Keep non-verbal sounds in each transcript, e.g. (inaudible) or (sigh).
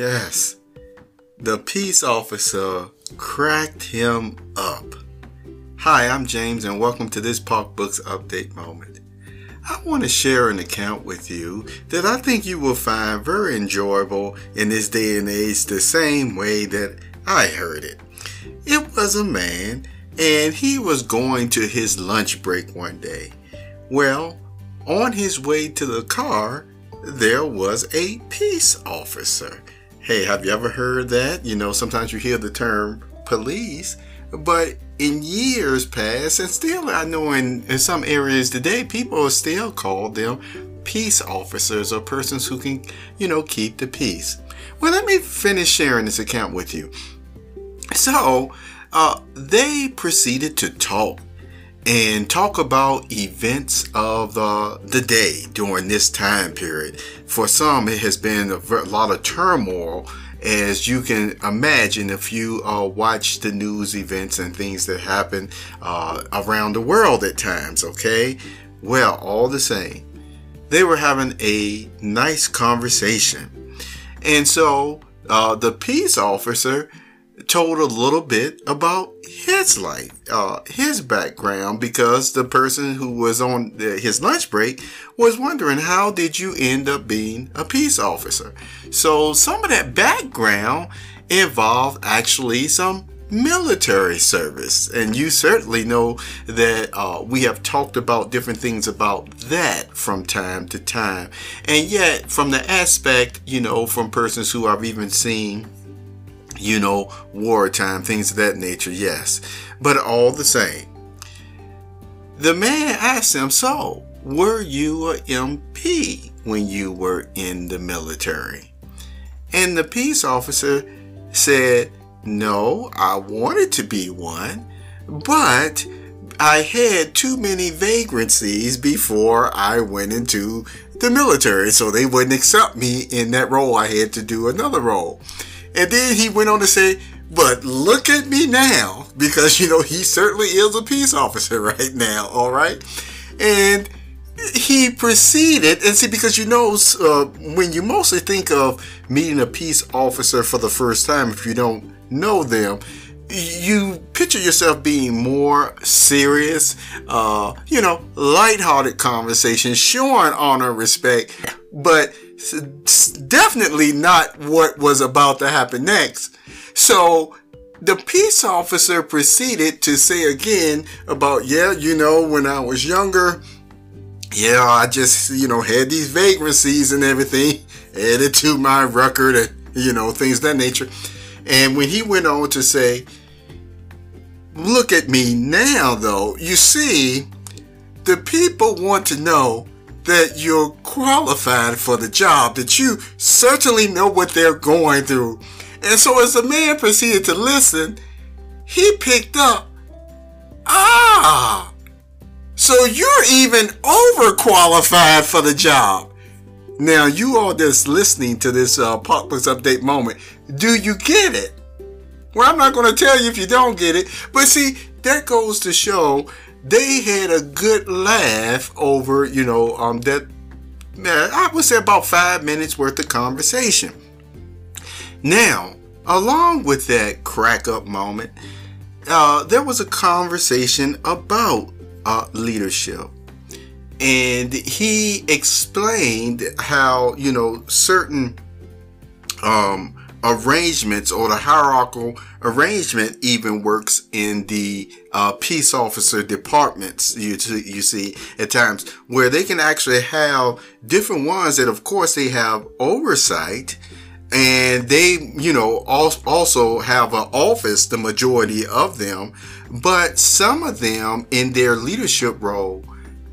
Yes. The peace officer cracked him up. Hi, I'm James, and welcome to this Pocbooks Update moment. I want to share an account with you that I think you will find very enjoyable in this day and age, the same way that I heard it. It was a man, and he was going to his lunch break one day. Well, on his way to the car, there was a peace officer. Hey, have you ever heard that? You know, sometimes you hear the term police, but in years past, and still I know in, in some areas today, people still call them peace officers or persons who can, you know, keep the peace. Well, let me finish sharing this account with you. So, uh, they proceeded to talk and talk about events of the, the day during this time period. For some, it has been a lot of turmoil, as you can imagine if you uh, watch the news events and things that happen uh, around the world at times, okay? Well, all the same, they were having a nice conversation. And so uh, the peace officer told a little bit about his life, uh, his background, because the person who was on the, his lunch break was wondering how did you end up being a peace officer. So some of that background involved actually some military service, and you certainly know that uh, we have talked about different things about that from time to time, and yet from the aspect, you know, from persons who I've even seen you know, wartime, things of that nature, yes. But all the same, the man asked him, So, were you a MP when you were in the military? And the peace officer said, No, I wanted to be one, but I had too many vagrancies before I went into the military, so they wouldn't accept me in that role. I had to do another role. And then he went on to say, but look at me now, because you know he certainly is a peace officer (laughs) right now, all right? And he proceeded, and see, because you know, uh, when you mostly think of meeting a peace officer for the first time, if you don't know them, you picture yourself being more serious, uh, you know, lighthearted conversation, showing honor, respect, but definitely not what was about to happen next. So the peace officer proceeded to say again about, yeah, you know, when I was younger, yeah, I just, you know, had these vagrancies and everything (laughs) added to my record and, you know, things that nature. And when he went on to say, look at me now, though, you see, the people want to know that you're qualified for the job, that you certainly know what they're going through. And so as the man proceeded to listen, he picked up, ah, so you're even overqualified for the job. Now, you all that's listening to this uh, Park Update moment, do you get it? Well, I'm not going to tell you if you don't get it, but see, that goes to show they had a good laugh over, you know, um, that I would say about five minutes worth of conversation. Now, along with that crack up moment, uh, there was a conversation about uh, leadership. And he explained how, you know, certain um, arrangements or the hierarchical arrangement even works in the uh, peace officer departments you, you see at times where they can actually have different ones that of course they have oversight and they you know also have an office the majority of them. But some of them in their leadership role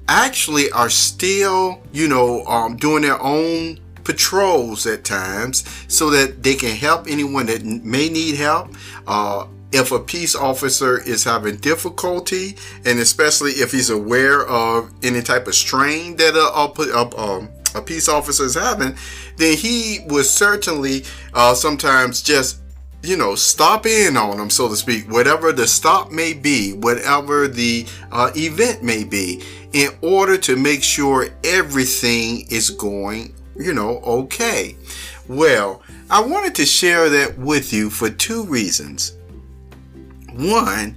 actually are still you know um, doing their own patrols at times so that they can help anyone that may need help. Uh, if a peace officer is having difficulty, and especially if he's aware of any type of strain that a, a, um, a peace officer is having, then he would certainly uh, sometimes just you know, stop in on them, so to speak, whatever the stop may be, whatever the uh, event may be, in order to make sure everything is going you know, okay. Well, I wanted to share that with you for two reasons. One,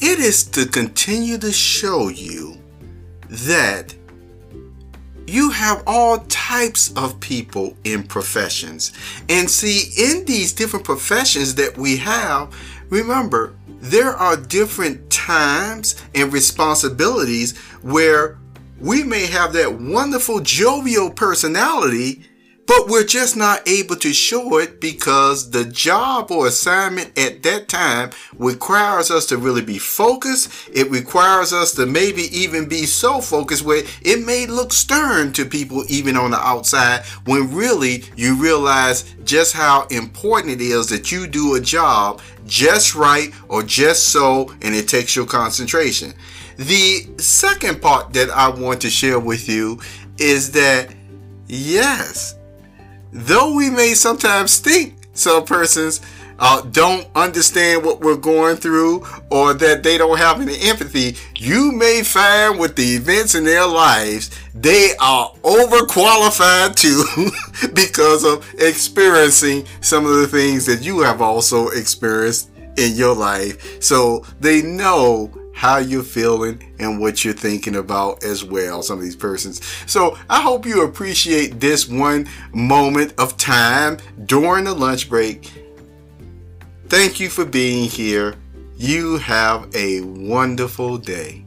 it is to continue to show you that you have all types of people in professions. And see, in these different professions that we have, remember, there are different times and responsibilities where we may have that wonderful jovial personality but we're just not able to show it because the job or assignment at that time requires us to really be focused. It requires us to maybe even be so focused where it may look stern to people even on the outside when really you realize just how important it is that you do a job just right or just so and it takes your concentration. The second part that I want to share with you is that yes, though we may sometimes think some persons uh, don't understand what we're going through or that they don't have any empathy, you may find with the events in their lives, they are overqualified to (laughs) because of experiencing some of the things that you have also experienced in your life. So they know how you're feeling and what you're thinking about as well, some of these persons. So I hope you appreciate this one moment of time during the lunch break. Thank you for being here. You have a wonderful day.